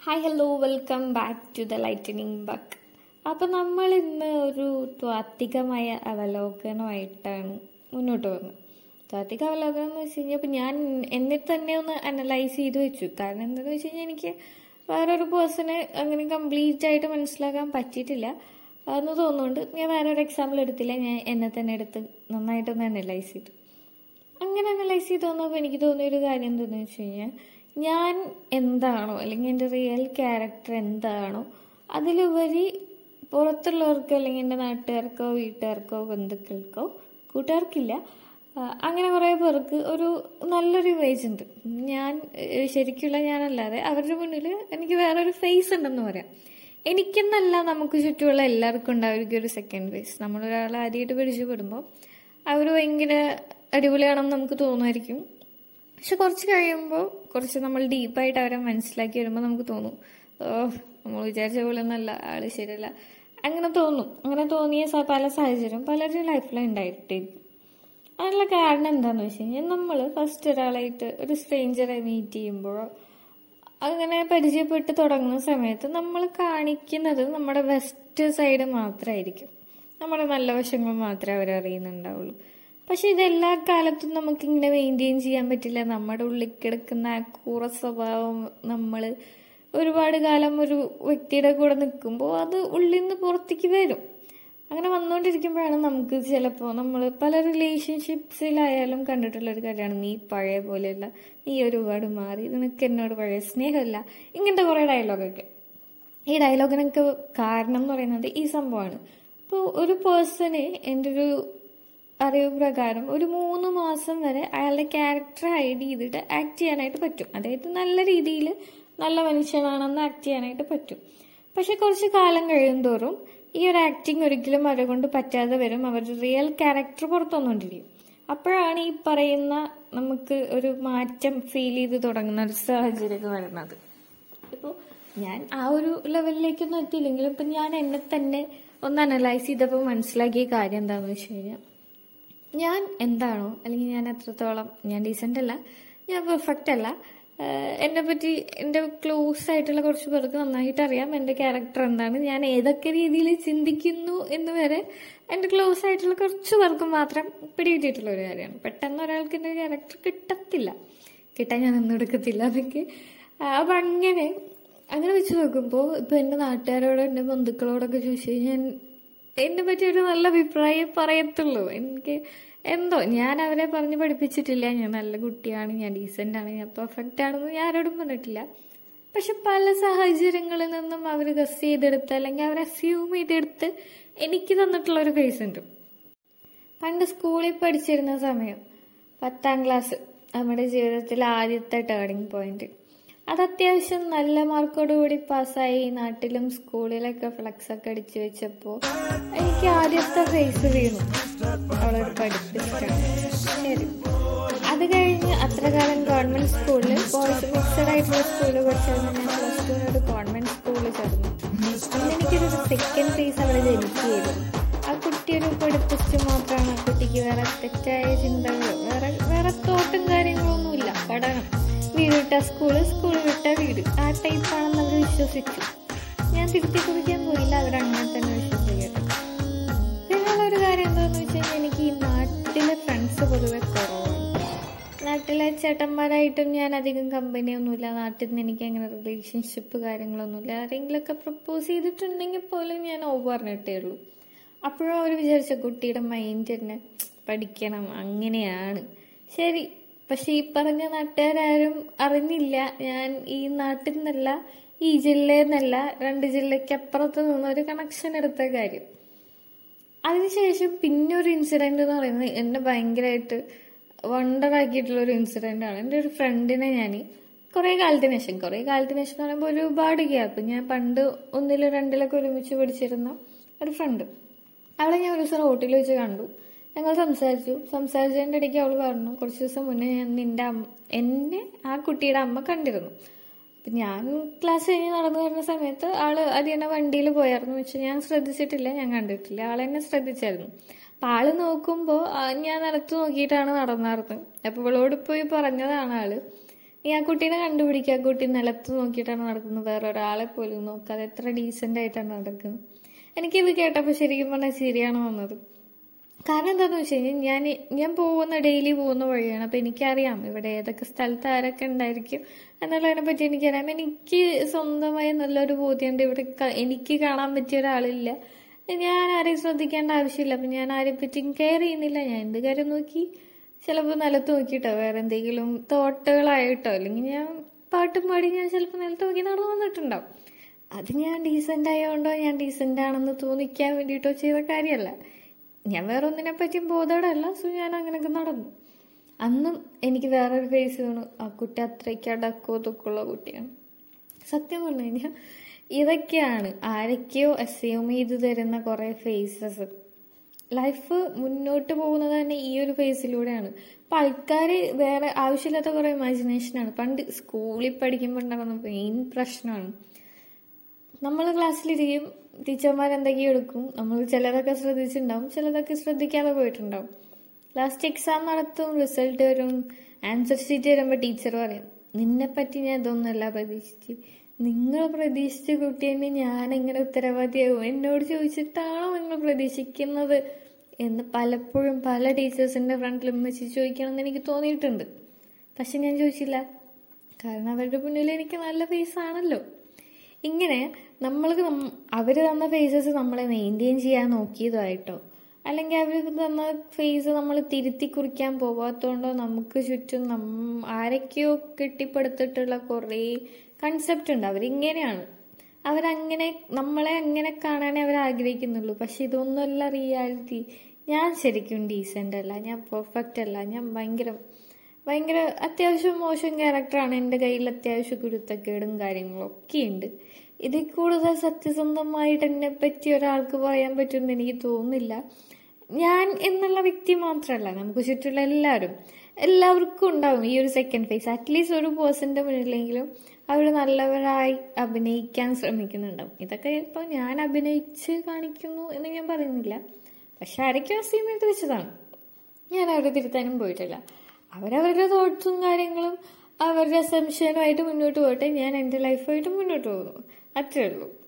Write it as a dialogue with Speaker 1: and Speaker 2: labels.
Speaker 1: Hi hello welcome back to the lightning buck അപ്പോൾ നമ്മൾ ഇന്ന് ഒരു ത്വാത്വികമായ അവലോകനമായിട്ടാണ് മുന്നോട്ട് പോകുന്നത് ത്വാത്വിക അവലോകനം എന്ന് വെച്ച് കഴിഞ്ഞാൽ ഇപ്പം ഞാൻ എന്നെ തന്നെ ഒന്ന് അനലൈസ് ചെയ്ത് വെച്ചു. കാരണം എന്താണെന്ന് വെച്ച് കഴിഞ്ഞാൽ എനിക്ക് വേറൊരു പേഴ്സണെ അങ്ങനെ കംപ്ലീറ്റ് ആയിട്ട് മനസ്സിലാക്കാൻ പറ്റിയിട്ടില്ല എന്ന് തോന്നുന്നുണ്ട്. ഞാൻ വേറെ ഒരു എക്സാമ്പിൾ എടുത്തില്ല. ഞാൻ എന്നെ തന്നെ എടുത്ത് നന്നായിട്ടൊന്ന് അനലൈസ് ചെയ്തു. അങ്ങനെ അനലൈസ് ചെയ്ത് വന്നപ്പോൾ എനിക്ക് തോന്നിയൊരു കാര്യം എന്താണെന്ന് വെച്ച് കഴിഞ്ഞാൽ ഞാൻ എന്താണോ അല്ലെങ്കിൽ എന്റെ റിയൽ ക്യാരക്ടർ എന്താണോ അതിലുപരി പുറത്തുള്ളവർക്ക് അല്ലെങ്കിൽ എന്റെ നാട്ടുകാർക്കോ വീട്ടുകാർക്കോ ബന്ധുക്കൾക്കോ കൂട്ടുകാർക്കില്ല. അങ്ങനെ കുറേ പേർക്ക് ഒരു നല്ലൊരു ഇമേജ് ഉണ്ട്. ഞാൻ ശരിക്കുള്ള ഞാനല്ലാതെ അവരുടെ മുന്നിൽ എനിക്ക് വേറൊരു ഫേസ് ഉണ്ടെന്ന് പറയാം. എനിക്കെന്നല്ല നമുക്ക് ചുറ്റുമുള്ള എല്ലാവർക്കും ഉണ്ടായിരിക്കും ഒരു സെക്കൻഡ് ഫേസ് നമ്മളൊരാളെ ആദ്യമായിട്ട് പരിചയപ്പെടുമ്പോൾ അവർ ഭയങ്കര അടിപൊളിയാണെന്ന് നമുക്ക് തോന്നുമായിരിക്കും. പക്ഷെ കുറച്ച് കഴിയുമ്പോൾ കുറച്ച് നമ്മൾ ഡീപ്പായിട്ട് അവരെ മനസ്സിലാക്കി വരുമ്പോൾ നമുക്ക് തോന്നും ഓ നമ്മൾ വിചാരിച്ച പോലെ ഒന്നല്ല ആൾ ശരിയല്ല. അങ്ങനെ തോന്നും. അങ്ങനെ തോന്നിയ പല സാഹചര്യം പലരും ലൈഫിൽ ഉണ്ടായിട്ടിരിക്കും അതിനുള്ള കാരണം എന്താണെന്ന് വെച്ച് കഴിഞ്ഞാൽ നമ്മൾ ഫസ്റ്റ് ഒരാളായിട്ട് ഒരു സ്ട്രേഞ്ചറെ മീറ്റ് ചെയ്യുമ്പോഴോ അങ്ങനെ പരിചയപ്പെട്ട് തുടങ്ങുന്ന സമയത്ത് നമ്മൾ കാണിക്കുന്നത് നമ്മുടെ വെസ്റ്റ് സൈഡ് മാത്രമായിരിക്കും നമ്മുടെ നല്ല വശങ്ങൾ മാത്രമേ അവർ അറിയുന്നുണ്ടാവുള്ളൂ പക്ഷെ ഇതെല്ലാ കാലത്തും നമുക്ക് ഇങ്ങനെ മെയിന്റെയിൻ ചെയ്യാൻ പറ്റില്ല. നമ്മുടെ ഉള്ളിൽ കിടക്കുന്ന ആ കൂറ സ്വഭാവം നമ്മൾ ഒരുപാട് കാലം ഒരു വ്യക്തിയുടെ കൂടെ നിൽക്കുമ്പോൾ അത് ഉള്ളിൽ നിന്ന് പുറത്തേക്ക് വരും. അങ്ങനെ വന്നുകൊണ്ടിരിക്കുമ്പോഴാണ് നമുക്ക് ചിലപ്പോൾ നമ്മൾ പല റിലേഷൻഷിപ്സിലായാലും കണ്ടിട്ടുള്ള ഒരു കാര്യമാണ്. നീ പഴയ പോലെയല്ല. നീ ഒരുപാട് മാറി. നിനക്ക് എന്നോട് പഴയ സ്നേഹമല്ല. ഇങ്ങനത്തെ കുറേ ഡയലോഗൊക്കെ ഈ ഡയലോഗിനൊക്കെ കാരണം എന്ന് പറയുന്നത് ഈ സംഭവമാണ്. ഇപ്പോൾ ഒരു പേഴ്സണെ എന്റെ ഒരു അറിവ് പ്രകാരം ഒരു മൂന്ന് മാസം വരെ അയാളുടെ ക്യാരക്ടർ ഹൈഡ് ചെയ്തിട്ട് ആക്ട് ചെയ്യാനായിട്ട് പറ്റും. അതായത് നല്ല രീതിയിൽ നല്ല മനുഷ്യനാണെന്ന് ആക്ട് ചെയ്യാനായിട്ട് പറ്റും. പക്ഷെ കുറച്ച് കാലം കഴിയും തോറും ഈ ഒരു ആക്ടിങ് ഒരിക്കലും അവരെ കൊണ്ട് പറ്റാതെ വരും. അവരുടെ റിയൽ ക്യാരക്ടർ പുറത്തുവന്നുകൊണ്ടിരിക്കും. അപ്പോഴാണ് ഈ പറയുന്ന നമുക്ക് ഒരു മാറ്റം ഫീൽ ചെയ്ത് തുടങ്ങുന്ന ഒരു സാഹചര്യം വരുന്നത്. ഇപ്പോൾ ഞാൻ ആ ഒരു ലെവലിലേക്കൊന്നും എത്തിയില്ലെങ്കിലും ഇപ്പം ഞാൻ എന്നെ തന്നെ ഒന്ന് അനലൈസ് ചെയ്തപ്പോൾ മനസ്സിലാക്കിയ കാര്യം എന്താണെന്ന് വെച്ച് കഴിഞ്ഞാൽ ഞാൻ എന്താണോ അല്ലെങ്കിൽ ഞാൻ എത്രത്തോളം ഞാൻ ഡീസന്റ് അല്ല ഞാൻ പെർഫെക്റ്റ് അല്ല എന്നെ പറ്റി എന്റെ ക്ലോസ് ആയിട്ടുള്ള കുറച്ച് പേർക്ക് നന്നായിട്ട് അറിയാം എന്റെ ക്യാരക്ടർ എന്താണ്. ഞാൻ ഏതൊക്കെ രീതിയിൽ ചിന്തിക്കുന്നു എന്ന് വരെ എന്റെ ക്ലോസ് ആയിട്ടുള്ള കുറച്ച് പേർക്ക് മാത്രം പിടികിട്ടിയിട്ടുള്ള ഒരു കാര്യമാണ്. പെട്ടെന്ന് ഒരാൾക്ക് എന്റെ ക്യാരക്ടർ കിട്ടത്തില്ല. കിട്ടാൻ ഞാൻ ഒന്നും എടുക്കത്തില്ല അതൊക്കെ. അപ്പം അങ്ങനെ അങ്ങനെ വെച്ച് നോക്കുമ്പോൾ ഇപ്പം എന്റെ നാട്ടുകാരോട് എന്റെ ബന്ധുക്കളോടൊക്കെ ചോദിച്ചു കഴിഞ്ഞാൽ എന്നെ പറ്റി ഒരു നല്ല അഭിപ്രായം പറയത്തുള്ളൂ. എനിക്ക് എന്തോ ഞാൻ അവരെ പറഞ്ഞ് പഠിപ്പിച്ചിട്ടില്ല. ഞാൻ നല്ല കുട്ടിയാണ് ഞാൻ ഡീസന്റ് ആണ് ഞാൻ പെർഫെക്റ്റ് ആണെന്ന് ഞാൻ ആരോടും പറഞ്ഞിട്ടില്ല. പക്ഷെ പല സാഹചര്യങ്ങളിൽ നിന്നും അവർ ഗസ് ചെയ്തെടുത്ത് അല്ലെങ്കിൽ അവർ അസ്യൂം ചെയ്തെടുത്ത് എനിക്ക് തന്നിട്ടുള്ള ഒരു ഫേസ് ഉണ്ട്. പണ്ട് സ്കൂളിൽ പഠിച്ചിരുന്ന സമയം പത്താം ക്ലാസ് നമ്മുടെ ജീവിതത്തിലെ ആദ്യത്തെ ടേണിംഗ് പോയിന്റ് അത് അത്യാവശ്യം നല്ല മാർക്കോടുകൂടി പാസ്സായി നാട്ടിലും സ്കൂളിലൊക്കെ ഫ്ലക്സ് ഒക്കെ അടിച്ചു വെച്ചപ്പോൾ എനിക്ക് ആദ്യത്തെ ഫേസ് വീണു. അവളൊരു പഠിപ്പിച്ചിട്ടാണ്. ശരി. അത് കഴിഞ്ഞ് അത്ര കാലം ഗവൺമെന്റ് സ്കൂളിൽ ബോയ്സ് മിക്സഡ് ആയിട്ടുള്ള സ്കൂളിൽ പഠിച്ചിരുന്ന ഞാൻ പ്ലസ് ടുവിനോട് ഒരു ഞാൻ തിരുത്തി കുറിക്കാൻ പോയില്ല. അവരങ്ങനെ തന്നെ വിശ്വസിക്കട്ടെ പിന്നെയുള്ള ഒരു കാര്യം എന്താണെന്ന് വെച്ച് കഴിഞ്ഞാൽ എനിക്ക് ഈ നാട്ടിലെ ഫ്രണ്ട്സ് പൊതുവെ കുറവാണ് നാട്ടിലെ ചേട്ടന്മാരായിട്ടും ഞാൻ അധികം കമ്പനിയൊന്നുമില്ല നാട്ടിൽ നിന്ന് എനിക്ക് അങ്ങനെ റിലേഷൻഷിപ്പ് കാര്യങ്ങളൊന്നുമില്ല. ആരെങ്കിലുമൊക്കെ പ്രപ്പോസ് ചെയ്തിട്ടുണ്ടെങ്കിൽ പോലും ഞാൻ ഓവ് പറഞ്ഞിട്ടേ ഉള്ളൂ. അപ്പോഴും അവർ വിചാരിച്ച കുട്ടിയുടെ മൈൻഡ് തന്നെ പഠിക്കണം. അങ്ങനെയാണ്. ശരി പക്ഷെ ഈ പറഞ്ഞ നാട്ടുകാരും അറിഞ്ഞില്ല. ഞാൻ ഈ നാട്ടിൽ നിന്നല്ല ഈ ജില്ലയിൽ നിന്നല്ല രണ്ട് ജില്ലയ്ക്ക് അപ്പുറത്ത് നിന്ന് ഒരു കണക്ഷൻ എടുത്ത കാര്യം. അതിനുശേഷം പിന്നെ ഒരു ഇൻസിഡന്റ് എന്ന് പറയുന്നത് എന്നെ ഭയങ്കരമായിട്ട് വണ്ടർ ആക്കിയിട്ടുള്ള ഒരു ഇൻസിഡന്റ് ആണ്. എന്റെ ഒരു ഫ്രണ്ടിനെ ഞാൻ കുറെ കാലത്തിന് ശേഷം കുറെ കാലത്തിന് ശേഷം എന്ന് പറയുമ്പോൾ ഒരുപാട് ഗ്യാപ്പ് ഞാൻ പണ്ട് ഒന്നിലും രണ്ടിലൊക്കെ ഒരുമിച്ച് പഠിച്ചിരുന്ന ഒരു ഫ്രണ്ട് അവളെ ഞാൻ ഒരു ദിവസം റോട്ടിൽ വെച്ച് കണ്ടു. ഞങ്ങൾ സംസാരിച്ചു. സംസാരിച്ചതിന്റെ ഇടയ്ക്ക് അവൾ പറഞ്ഞു കുറച്ച് ദിവസം മുന്നേ ഞാൻ നിന്റെ അമ്മ എന്നെ ആ കുട്ടിയുടെ അമ്മ കണ്ടിരുന്നു. അപ്പം ഞാൻ ക്ലാസ് കഴിഞ്ഞ് നടന്നു വരുന്ന സമയത്ത് ആൾ അതിനെ വണ്ടിയിൽ പോയായിരുന്നു. വെച്ച് ഞാൻ ശ്രദ്ധിച്ചിട്ടില്ല ഞാൻ കണ്ടിട്ടില്ല. ആൾ എന്നെ ശ്രദ്ധിച്ചായിരുന്നു. അപ്പം ആൾ നോക്കുമ്പോൾ ഞാൻ നിലത്ത് നോക്കിയിട്ടാണ് നടന്നായിരുന്നത് അപ്പോൾ ഇവളോട് പോയി പറഞ്ഞതാണ് ആൾ നീ ആ കുട്ടീനെ കണ്ടുപിടിക്കുക ആ കുട്ടി നിലത്ത് നോക്കിയിട്ടാണ് നടക്കുന്നത്. വേറെ ഒരാളെ പോലും നോക്കാതെ എത്ര ഡീസെന്റ് ആയിട്ടാണ് നടക്കുന്നത്. എനിക്കിത് കേട്ടപ്പോൾ ശരിക്കും പറഞ്ഞാൽ ശരിയാണ് വന്നത്. കാരണം എന്താണെന്ന് വെച്ച് കഴിഞ്ഞാൽ ഞാൻ ഞാൻ പോകുന്ന ഡെയിലി പോകുന്ന വഴിയാണ്. അപ്പം എനിക്കറിയാം ഇവിടെ ഏതൊക്കെ സ്ഥലത്ത് ആരൊക്കെ ഉണ്ടായിരിക്കും എന്നുള്ളതിനെ പറ്റി എനിക്കറിയാം. എനിക്ക് സ്വന്തമായി നല്ലൊരു ബോധ്യമുണ്ട്. ഇവിടെ എനിക്ക് കാണാൻ പറ്റിയ ഒരാളില്ല. ഞാൻ ആരെയും ശ്രദ്ധിക്കേണ്ട ആവശ്യമില്ല. അപ്പം ഞാൻ ആരെ പറ്റിയും കെയർ ചെയ്യുന്നില്ല. ഞാൻ എന്ത് കാര്യം നോക്കി? ചിലപ്പോൾ നിലത്ത് നോക്കിയിട്ടോ വേറെ എന്തെങ്കിലും തോട്ടുകളായിട്ടോ. അല്ലെങ്കിൽ ഞാൻ പാട്ടും പാടി ഞാൻ ചിലപ്പോൾ നിലത്ത് നോക്കി നടന്നു വന്നിട്ടുണ്ടാവും. അത് ഞാൻ ഡീസെന്റ് ആയതുകൊണ്ടോ ഞാൻ ഡീസെന്റ് ആണെന്ന് തോന്നിക്കാൻ വേണ്ടിയിട്ടോ ചെയ്ത കാര്യമല്ല. ഞാൻ വേറെ ഒന്നിനെ പറ്റിയും ബോധവടല്ല സോ ഞാൻ അങ്ങനെയൊക്കെ നടന്നു. അന്നും എനിക്ക് വേറൊരു ഫേസ് വേണു. ആ കുട്ടി അത്രയ്ക്ക് അടക്കോ തൊക്കുള്ള കുട്ടിയാണ്. സത്യം പറഞ്ഞു കഴിഞ്ഞാൽ ഇതൊക്കെയാണ് ആരൊക്കെയോ അസ്യൂം ചെയ്ത് തരുന്ന കുറേ ഫേസസ് ലൈഫ് മുന്നോട്ട് പോകുന്നത് തന്നെ ഈ ഒരു ഫേസിലൂടെയാണ് ഇപ്പൊ ആൾക്കാർ വേറെ ആവശ്യമില്ലാത്ത കുറെ ഇമാജിനേഷനാണ് പണ്ട് സ്കൂളിൽ പഠിക്കുമ്പോൾ ഉണ്ടാകുന്ന മെയിൻ പ്രശ്നമാണ്. നമ്മൾ ക്ലാസ്സിലിരിക്കും ടീച്ചർമാർ എന്തൊക്കെയോ എടുക്കും? നമ്മൾ ചിലതൊക്കെ ശ്രദ്ധിച്ചിട്ടുണ്ടാവും. ചിലതൊക്കെ ശ്രദ്ധിക്കാതെ പോയിട്ടുണ്ടാവും. ലാസ്റ്റ് എക്സാം നടത്തും റിസൾട്ട് വരും ആൻസർ ഷീറ്റ് വരുമ്പോൾ ടീച്ചർ പറയും നിന്നെ പറ്റി ഞാൻ ഇതൊന്നുമല്ല പ്രതീക്ഷിച്ച്. നിങ്ങൾ പ്രതീക്ഷിച്ച കുട്ടീനെ ഞാൻ എങ്ങനെ ഉത്തരവാദിയാകും? എന്നോട് ചോദിച്ചിട്ടാണോ നിങ്ങൾ പ്രതീക്ഷിക്കുന്നത്? എന്ന് പലപ്പോഴും പല ടീച്ചേഴ്സിന്റെ ഫ്രണ്ടിലും വെച്ച് ചോദിക്കണമെന്ന് എനിക്ക് തോന്നിയിട്ടുണ്ട്. പക്ഷെ ഞാൻ ചോദിച്ചില്ല. കാരണം അവരുടെ മുന്നിൽ എനിക്ക് നല്ല ഫേസ് ആണല്ലോ. ഇങ്ങനെ നമ്മൾക്ക് അവർ തന്ന ഫേസസ് നമ്മളെ മെയിന്റെയിൻ ചെയ്യാൻ നോക്കിയതായിട്ടോ. അല്ലെങ്കിൽ അവർ തന്ന ഫേസ് നമ്മൾ തിരുത്തി കുറിക്കാൻ പോകാത്തതുകൊണ്ടോ നമുക്ക് ചുറ്റും നം ആരൊക്കെയോ കെട്ടിപ്പടുത്തിട്ടുള്ള കുറേ കൺസെപ്റ്റ് ഉണ്ട്. അവരിങ്ങനെയാണ്. അവരങ്ങനെ നമ്മളെ അങ്ങനെ കാണാനേ അവർ ആഗ്രഹിക്കുന്നുള്ളൂ. പക്ഷെ ഇതൊന്നുമല്ല റിയാലിറ്റി ഞാൻ ശരിക്കും ഡീസെന്റ് അല്ല. ഞാൻ പെർഫെക്റ്റ് അല്ല. ഞാൻ ഭയങ്കര ഭയങ്കര അത്യാവശ്യം മോശം ക്യാരക്ടറാണ് എന്റെ കയ്യിൽ അത്യാവശ്യം കുരുത്തക്കേടും കാര്യങ്ങളും ഒക്കെ ഉണ്ട് ഇതിൽ കൂടുതൽ സത്യസന്ധമായിട്ട് എന്നെ പറ്റി ഒരാൾക്ക് പറയാൻ പറ്റുമെന്ന് എനിക്ക് തോന്നുന്നില്ല. ഞാൻ എന്നുള്ള വ്യക്തി മാത്രമല്ല നമുക്ക് ചുറ്റുള്ള എല്ലാവരും എല്ലാവർക്കും ഉണ്ടാവും ഈ ഒരു സെക്കൻഡ് ഫേസ് അറ്റ്ലീസ്റ്റ് ഒരു പേഴ്സന്റെ മുന്നിലെങ്കിലും അവർ നല്ലവരായി അഭിനയിക്കാൻ ശ്രമിക്കുന്നുണ്ടാവും. ഇതൊക്കെ ഇപ്പം ഞാൻ അഭിനയിച്ച് കാണിക്കുന്നു എന്ന് ഞാൻ പറയുന്നില്ല. പക്ഷെ ആരൊക്കെ ആ ചെയ്ത് വെച്ചതാണ്. ഞാൻ അവരെ തിരുത്താനും പോയിട്ടില്ല. അവരവരുടെ തോട്ട്സും കാര്യങ്ങളും അവരുടെ അസംഷനുമായിട്ട് മുന്നോട്ട് പോകട്ടെ. ഞാൻ എന്റെ ലൈഫായിട്ട് മുന്നോട്ട് പോകുന്നു. അത്രേ ഉള്ളൂ.